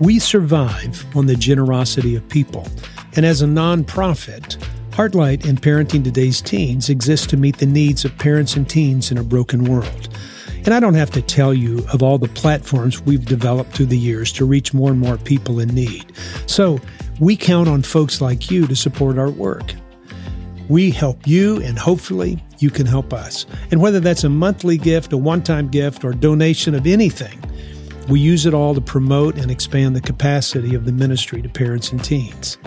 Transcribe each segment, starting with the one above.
We survive on the generosity of people. And as a nonprofit, Heartlight and Parenting Today's Teens exists to meet the needs of parents and teens in a broken world. And I don't have to tell you of all the platforms we've developed through the years to reach more and more people in need. So we count on folks like you to support our work. We help you, and hopefully you can help us. And whether that's a monthly gift, a one time gift, or donation of anything, we use it all to promote and expand the capacity of the ministry to parents and teens.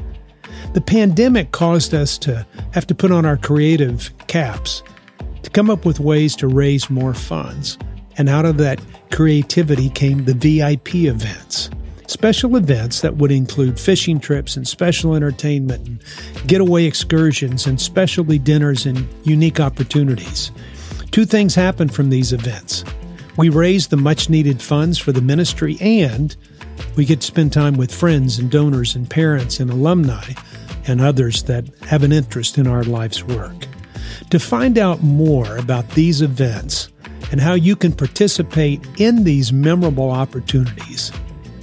The pandemic caused us to have to put on our creative caps to come up with ways to raise more funds. And out of that creativity came the VIP events. Special events that would include fishing trips and special entertainment and getaway excursions and specialty dinners and unique opportunities. Two things happened from these events. We raise the much needed funds for the ministry, and we get to spend time with friends and donors and parents and alumni and others that have an interest in our life's work. To find out more about these events and how you can participate in these memorable opportunities,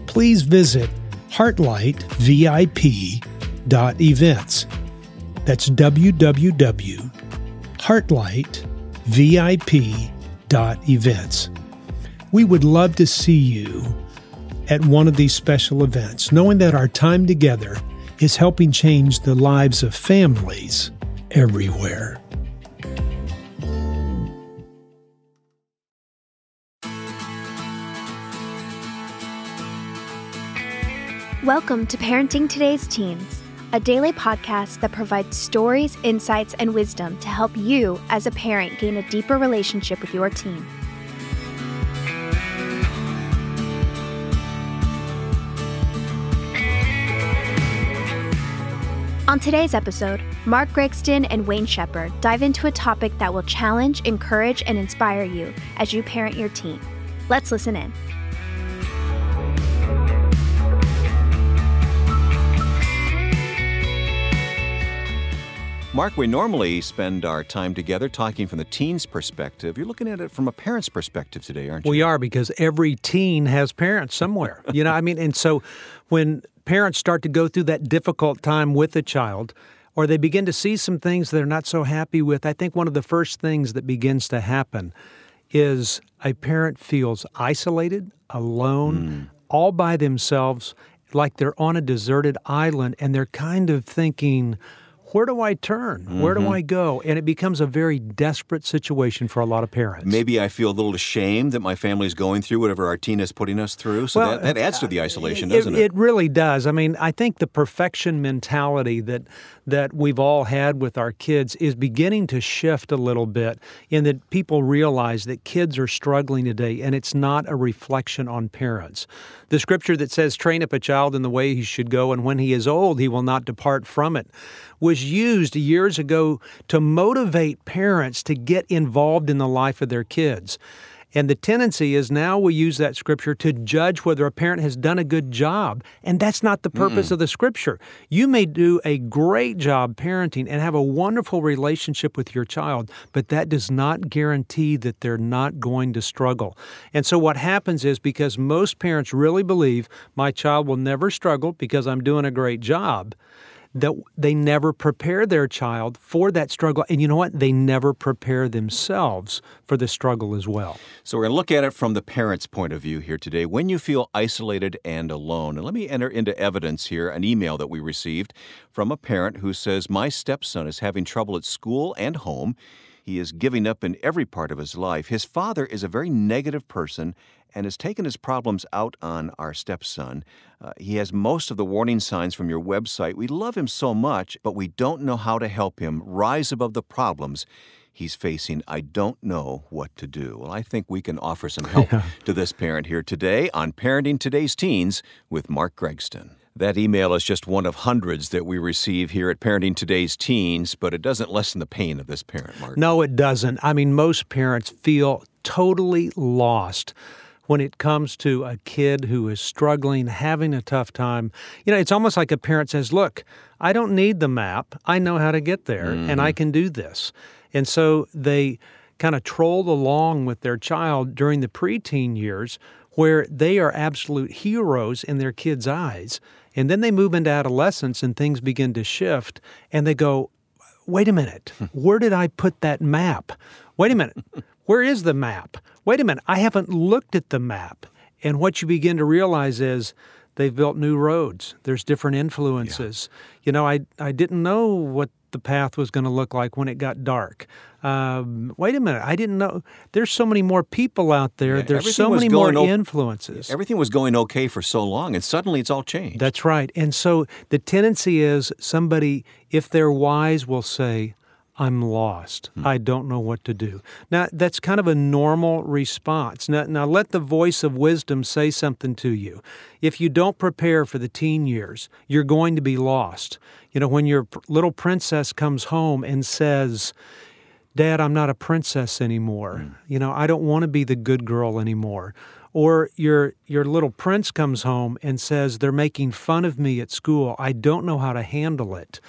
please visit heartlightvip.events. That's www.heartlightvip.events. We would love to see you at one of these special events, knowing that our time together is helping change the lives of families everywhere. Welcome to Parenting Today's Teens, a daily podcast that provides stories, insights, and wisdom to help you as a parent gain a deeper relationship with your teen. On today's episode, Mark Gregston and Wayne Shepherd dive into a topic that will challenge, encourage, and inspire you as you parent your teen. Let's listen in. Mark, we normally spend our time together talking from the teen's perspective. You're looking at it from a parent's perspective today, aren't you? We are because every teen has parents somewhere. you know, I mean, and so when parents start to go through that difficult time with a child, or they begin to see some things they're not so happy with, I think one of the first things that begins to happen is a parent feels isolated, alone, mm. all by themselves, like they're on a deserted island, and they're kind of thinking, where do I turn? Mm-hmm. Where do mm-hmm. I go? And it becomes a very desperate situation for a lot of parents. Maybe I feel a little ashamed that my family is going through whatever is putting us through. So well, that, that, adds to the isolation, doesn't it? It really does. I mean, I think the perfection mentality that that we've all had with our kids is beginning to shift a little bit in that people realize that kids are struggling today and it's not a reflection on parents. The scripture that says, train up a child in the way he should go, and when he is old, he will not depart from it, was used years ago to motivate parents to get involved in the life of their kids. And the tendency is now we use that scripture to judge whether a parent has done a good job. And that's not the purpose Mm-mm. of the scripture. You may do a great job parenting and have a wonderful relationship with your child, but that does not guarantee that they're not going to struggle. And so what happens is because most parents really believe my child will never struggle because I'm doing a great job that they never prepare their child for that struggle. And you know what? They never prepare themselves for the struggle as well. So we're going to look at it from the parent's point of view here today. When you feel isolated and alone, and let me enter into evidence here an email that we received from a parent who says, My stepson is having trouble at school and home. He is giving up in every part of his life. His father is a very negative person and has taken his problems out on our stepson. Uh, he has most of the warning signs from your website. We love him so much, but we don't know how to help him rise above the problems he's facing. I don't know what to do. Well, I think we can offer some help to this parent here today on Parenting Today's Teens with Mark Gregston. That email is just one of hundreds that we receive here at Parenting Today's Teens, but it doesn't lessen the pain of this parent, Mark. No, it doesn't. I mean, most parents feel totally lost when it comes to a kid who is struggling, having a tough time. You know, it's almost like a parent says, Look, I don't need the map. I know how to get there mm-hmm. and I mm-hmm. can do this. And so they kind of trolled along with their child during the preteen years where they are absolute heroes in their kids' eyes. And then they move into adolescence and things begin to shift and they go, wait a minute, hmm. where did I put that map? Wait a minute, where is the map? Wait a minute, I haven't looked at the map. And what you begin to realize is they've built new roads. There's different influences. Yeah. You know, I, I didn't know what the path was going to look like when it got dark. Um, wait a minute, I didn't know. There's so many more people out there. Yeah, There's so many more o- influences. Everything was going okay for so long, and suddenly it's all changed. That's right. And so the tendency is somebody, if they're wise, will say, I'm lost. Hmm. I don't know what to do. Now, that's kind of a normal response. Now, now, let the voice of wisdom say something to you. If you don't prepare for the teen years, you're going to be lost. You know, when your little princess comes home and says, Dad, I'm not a princess anymore. Hmm. You know, I don't want to be the good girl anymore. Or your your little prince comes home and says they're making fun of me at school. I don't know how to handle it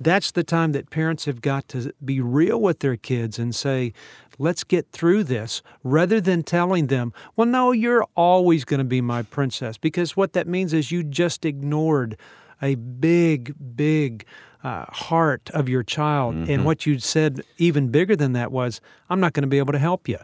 that's the time that parents have got to be real with their kids and say, let's get through this, rather than telling them, well, no, you're always going to be my princess. Because what that means is you just ignored a big, big uh, heart of your child. Mm-hmm. And what you said, even bigger than that, was, I'm not going to be able to help you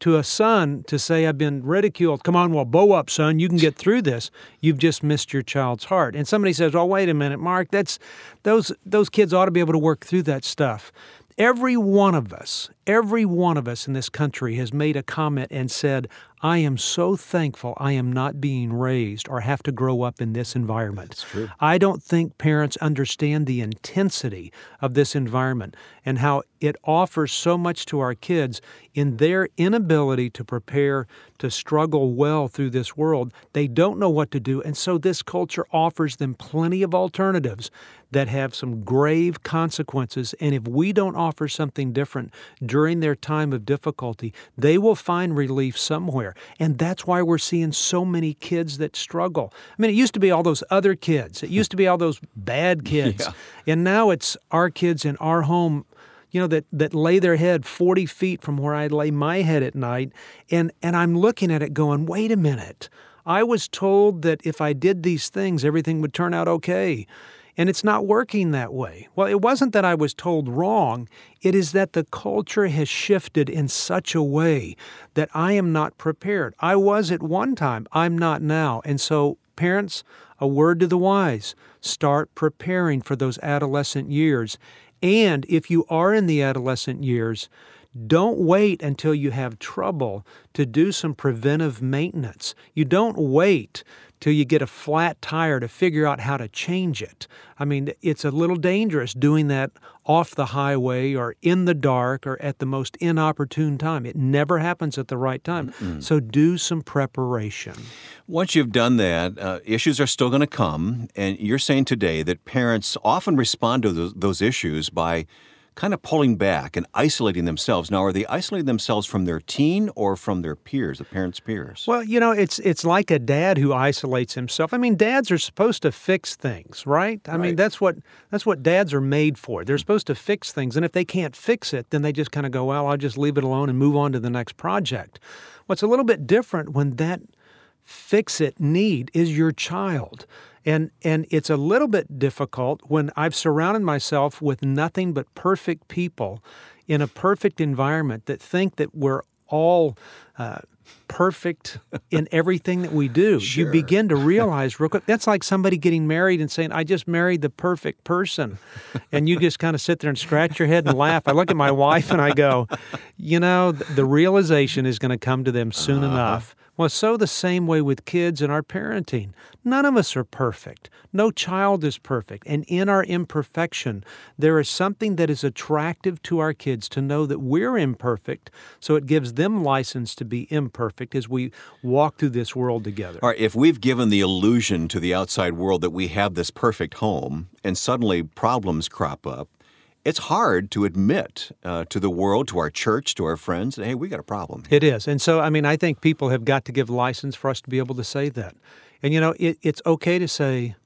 to a son to say, I've been ridiculed, come on, well, bow up, son, you can get through this, you've just missed your child's heart. And somebody says, Oh, wait a minute, Mark, that's those those kids ought to be able to work through that stuff. Every one of us, every one of us in this country has made a comment and said, I am so thankful I am not being raised or have to grow up in this environment. That's true. I don't think parents understand the intensity of this environment and how it offers so much to our kids in their inability to prepare to struggle well through this world. They don't know what to do, and so this culture offers them plenty of alternatives that have some grave consequences. And if we don't offer something different during their time of difficulty, they will find relief somewhere. And that's why we're seeing so many kids that struggle. I mean, it used to be all those other kids, it used to be all those bad kids. Yeah. And now it's our kids in our home you know, that, that lay their head 40 feet from where I lay my head at night. And, and I'm looking at it going, wait a minute. I was told that if I did these things, everything would turn out okay. And it's not working that way. Well, it wasn't that I was told wrong. It is that the culture has shifted in such a way that I am not prepared. I was at one time, I'm not now. And so, parents, a word to the wise start preparing for those adolescent years and if you are in the adolescent years, don't wait until you have trouble to do some preventive maintenance. You don't wait till you get a flat tire to figure out how to change it. I mean, it's a little dangerous doing that off the highway or in the dark or at the most inopportune time. It never happens at the right time. Mm-mm. So do some preparation. Once you've done that, uh, issues are still going to come. And you're saying today that parents often respond to those, those issues by kind of pulling back and isolating themselves. Now, are they isolating themselves from their teen or from their peers, the parents' peers? Well, you know, it's it's like a dad who isolates himself. I mean, dads are supposed to fix things, right? I right. mean, that's what that's what dads are made for. They're mm-hmm. supposed to fix things, and if they can't fix it, then they just kind of go, "Well, I'll just leave it alone and move on to the next project." What's a little bit different when that fix it need is your child. And and it's a little bit difficult when I've surrounded myself with nothing but perfect people in a perfect environment that think that we're all uh, perfect in everything that we do. Sure. You begin to realize real quick that's like somebody getting married and saying, I just married the perfect person. And you just kind of sit there and scratch your head and laugh. I look at my wife and I go, you know, the realization is going to come to them soon uh-huh. enough well, so the same way with kids and our parenting. None of us are perfect. No child is perfect. And in our imperfection, there is something that is attractive to our kids to know that we're imperfect, so it gives them license to be imperfect as we walk through this world together. All right, if we've given the illusion to the outside world that we have this perfect home and suddenly problems crop up, it's hard to admit uh, to the world, to our church, to our friends, that, hey, we got a problem. It is. And so, I mean, I think people have got to give license for us to be able to say that. And, you know, it, it's okay to say,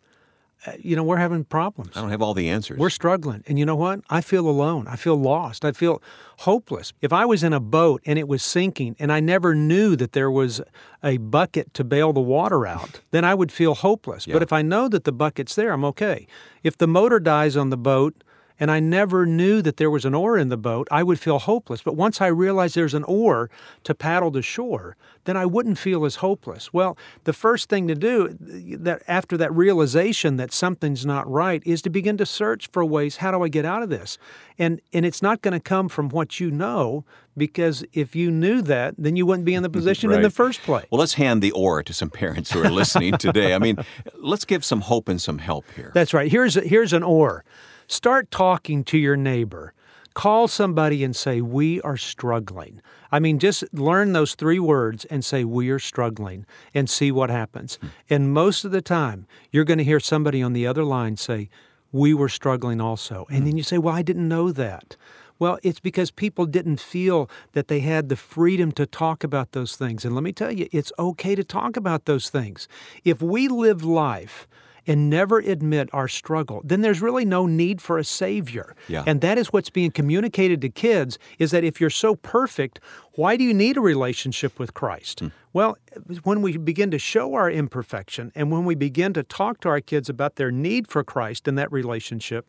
uh, you know, we're having problems. I don't have all the answers. We're struggling. And you know what? I feel alone. I feel lost. I feel hopeless. If I was in a boat and it was sinking and I never knew that there was a bucket to bail the water out, then I would feel hopeless. Yeah. But if I know that the bucket's there, I'm okay. If the motor dies on the boat, and I never knew that there was an oar in the boat, I would feel hopeless. But once I realized there's an oar to paddle to shore, then I wouldn't feel as hopeless. Well, the first thing to do that after that realization that something's not right is to begin to search for ways how do I get out of this? And and it's not going to come from what you know because if you knew that, then you wouldn't be in the position right. in the first place. Well, let's hand the oar to some parents who are listening today. I mean, let's give some hope and some help here. That's right. Here's here's an oar. Start talking to your neighbor. Call somebody and say, We are struggling. I mean, just learn those three words and say, We are struggling, and see what happens. Hmm. And most of the time, you're going to hear somebody on the other line say, We were struggling also. And then you say, Well, I didn't know that. Well, it's because people didn't feel that they had the freedom to talk about those things. And let me tell you, it's okay to talk about those things. If we live life, and never admit our struggle, then there's really no need for a savior. Yeah. And that is what's being communicated to kids is that if you're so perfect, why do you need a relationship with Christ? Hmm. Well, when we begin to show our imperfection and when we begin to talk to our kids about their need for Christ in that relationship,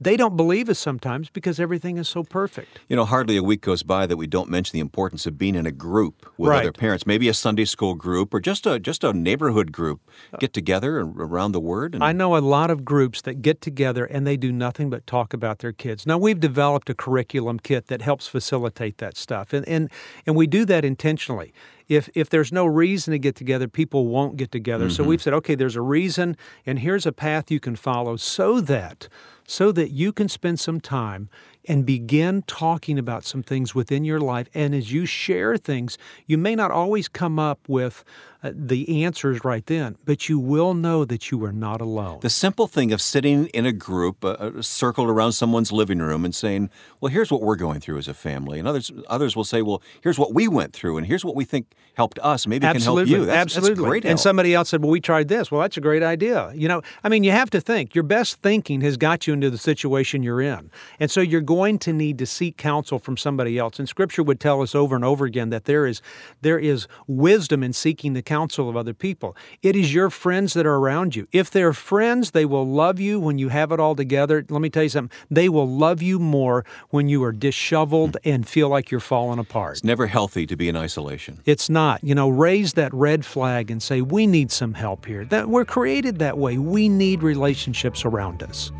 they don't believe us sometimes because everything is so perfect. You know, hardly a week goes by that we don't mention the importance of being in a group with right. other parents, maybe a Sunday school group or just a just a neighborhood group. Uh, get together around the Word. And... I know a lot of groups that get together and they do nothing but talk about their kids. Now we've developed a curriculum kit that helps facilitate that stuff, and and and we do that intentionally if if there's no reason to get together, people won't get together. Mm-hmm. So we've said, okay, there's a reason, and here's a path you can follow, so that so that you can spend some time and begin talking about some things within your life. And as you share things, you may not always come up with uh, the answers right then, but you will know that you are not alone. The simple thing of sitting in a group, uh, uh, circled around someone's living room, and saying, "Well, here's what we're going through as a family," and others others will say, "Well, here's what we went through, and here's what we think helped us. Maybe Absolutely. it can help you." That's, Absolutely, that's great. And somebody else said, "Well, we tried this." Well, that's a great idea. You know, I mean, you have to think. Your best thinking has got you into the situation you're in, and so you're going to need to seek counsel from somebody else. And Scripture would tell us over and over again that there is there is wisdom in seeking the counsel of other people. It is your friends that are around you. If they're friends, they will love you when you have it all together. Let me tell you something. They will love you more when you are disheveled and feel like you're falling apart. It's never healthy to be in isolation. It's not. You know, raise that red flag and say, "We need some help here." That we're created that way. We need relationships around us.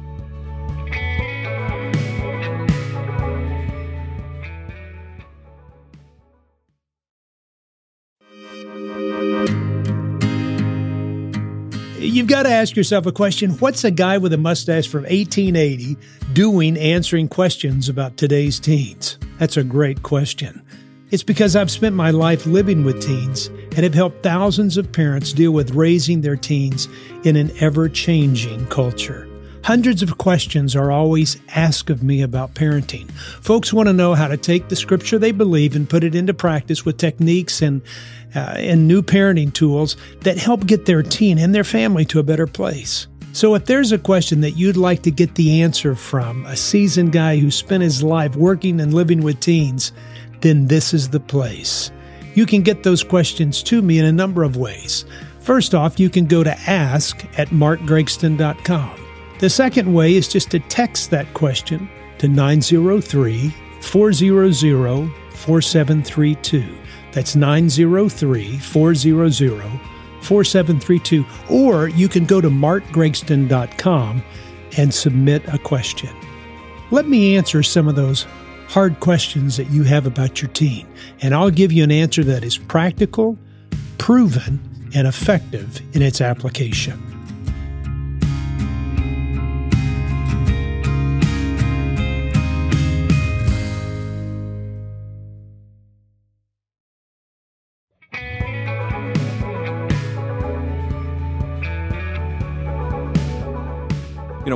You've got to ask yourself a question What's a guy with a mustache from 1880 doing answering questions about today's teens? That's a great question. It's because I've spent my life living with teens and have helped thousands of parents deal with raising their teens in an ever changing culture. Hundreds of questions are always asked of me about parenting. Folks want to know how to take the scripture they believe and put it into practice with techniques and uh, and new parenting tools that help get their teen and their family to a better place. So, if there's a question that you'd like to get the answer from a seasoned guy who spent his life working and living with teens, then this is the place. You can get those questions to me in a number of ways. First off, you can go to ask at markgregston.com. The second way is just to text that question to 903 400 4732. That's 903 400 4732. Or you can go to markgregston.com and submit a question. Let me answer some of those hard questions that you have about your teen, and I'll give you an answer that is practical, proven, and effective in its application.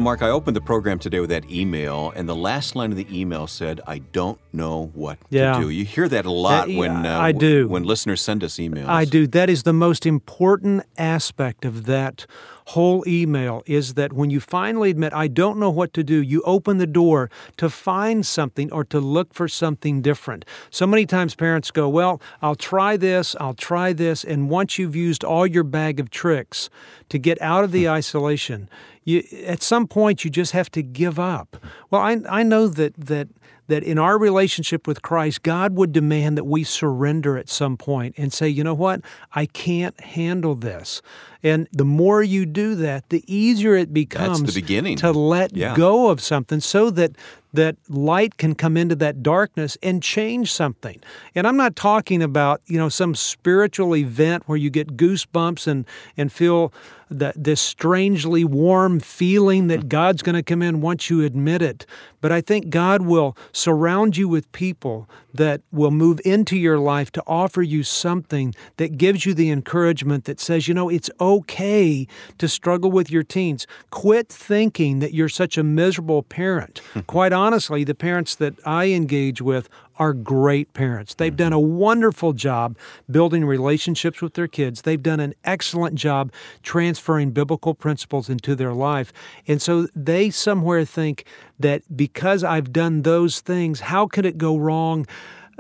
Know, Mark, I opened the program today with that email, and the last line of the email said, "I don't know what yeah. to do." You hear that a lot uh, when uh, I do when listeners send us emails. I do. That is the most important aspect of that whole email is that when you finally admit, I don't know what to do, you open the door to find something or to look for something different. So many times parents go, Well, I'll try this, I'll try this. And once you've used all your bag of tricks to get out of the hmm. isolation, you, at some point you just have to give up. Well, I, I know that, that that in our relationship with Christ, God would demand that we surrender at some point and say, you know what, I can't handle this. And the more you do that, the easier it becomes That's the beginning. to let yeah. go of something so that that light can come into that darkness and change something. And I'm not talking about, you know, some spiritual event where you get goosebumps and and feel that this strangely warm feeling that God's going to come in once you admit it. But I think God will surround you with people that will move into your life to offer you something that gives you the encouragement that says, you know, it's okay to struggle with your teens. Quit thinking that you're such a miserable parent. Quite honestly, the parents that I engage with are great parents. They've done a mm-hmm. wonderful job building relationships with their kids. They've done an excellent job transferring biblical principles into their life. And so they somewhere think that because I've done those things, how could it go wrong?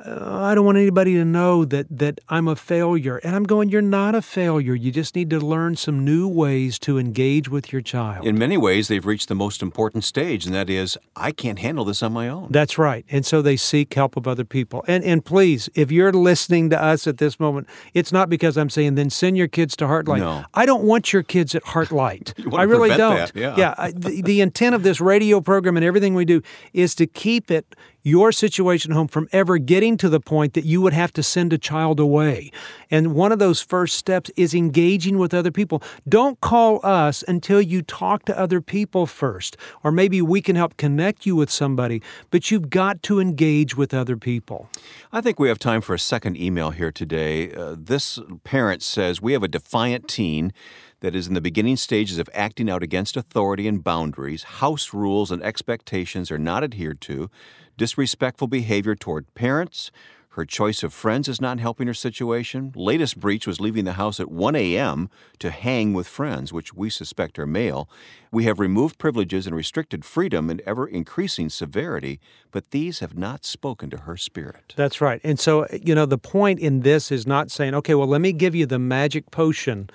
Uh, I don't want anybody to know that that I'm a failure. And I'm going, you're not a failure. You just need to learn some new ways to engage with your child. In many ways, they've reached the most important stage, and that is, I can't handle this on my own. That's right. And so they seek help of other people. And and please, if you're listening to us at this moment, it's not because I'm saying then send your kids to Heartlight. No. I don't want your kids at Heartlight. I really don't. That. Yeah. yeah I, the, the intent of this radio program and everything we do is to keep it your situation home from ever getting to the point that you would have to send a child away. And one of those first steps is engaging with other people. Don't call us until you talk to other people first, or maybe we can help connect you with somebody, but you've got to engage with other people. I think we have time for a second email here today. Uh, this parent says, We have a defiant teen that is in the beginning stages of acting out against authority and boundaries. House rules and expectations are not adhered to disrespectful behavior toward parents. Her choice of friends is not helping her situation. Latest breach was leaving the house at 1 a.m. to hang with friends, which we suspect are male. We have removed privileges and restricted freedom in ever increasing severity, but these have not spoken to her spirit. That's right. And so, you know, the point in this is not saying, okay, well, let me give you the magic potion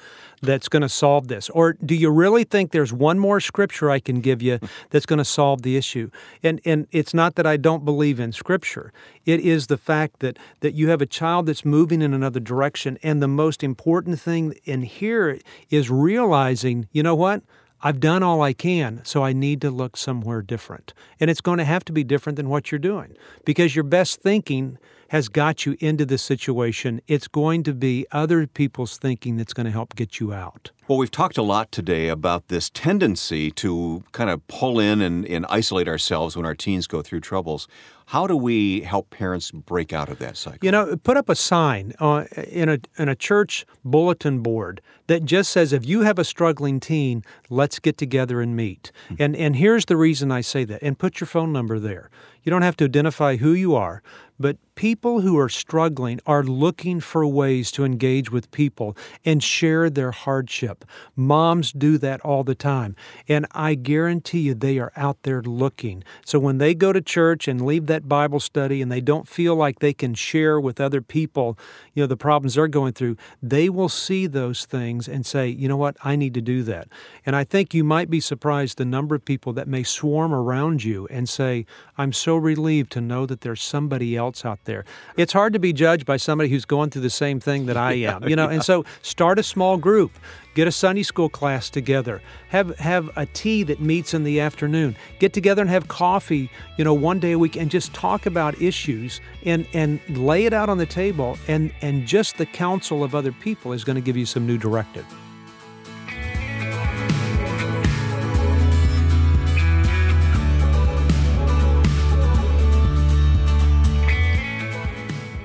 that's going to solve this? Or do you really think there's one more scripture I can give you hmm. that's going to solve the issue? And and it's not that I don't believe in scripture. It is the fact that that you have a child that's moving in another direction and the most important thing in here is realizing, you know what? I've done all I can, so I need to look somewhere different. And it's going to have to be different than what you're doing because your best thinking has got you into this situation, it's going to be other people's thinking that's going to help get you out. Well, we've talked a lot today about this tendency to kind of pull in and, and, isolate ourselves when our teens go through troubles. How do we help parents break out of that cycle? You know, put up a sign uh, in, a, in a church bulletin board that just says, if you have a struggling teen, let's get together and meet. Mm-hmm. And, and here's the reason I say that, and put your phone number there. You don't have to identify who you are, but people who are struggling are looking for ways to engage with people and share their hardship. Moms do that all the time. And I guarantee you they are out there looking. So when they go to church and leave that Bible study and they don't feel like they can share with other people, you know, the problems they're going through, they will see those things and say, you know what, I need to do that. And I think you might be surprised the number of people that may swarm around you and say, I'm so relieved to know that there's somebody else out there. It's hard to be judged by somebody who's going through the same thing that I am, you know. And so start a small group. Get a Sunday school class together. Have have a tea that meets in the afternoon. Get together and have coffee, you know, one day a week and just talk about issues and and lay it out on the table and and just the counsel of other people is going to give you some new directive.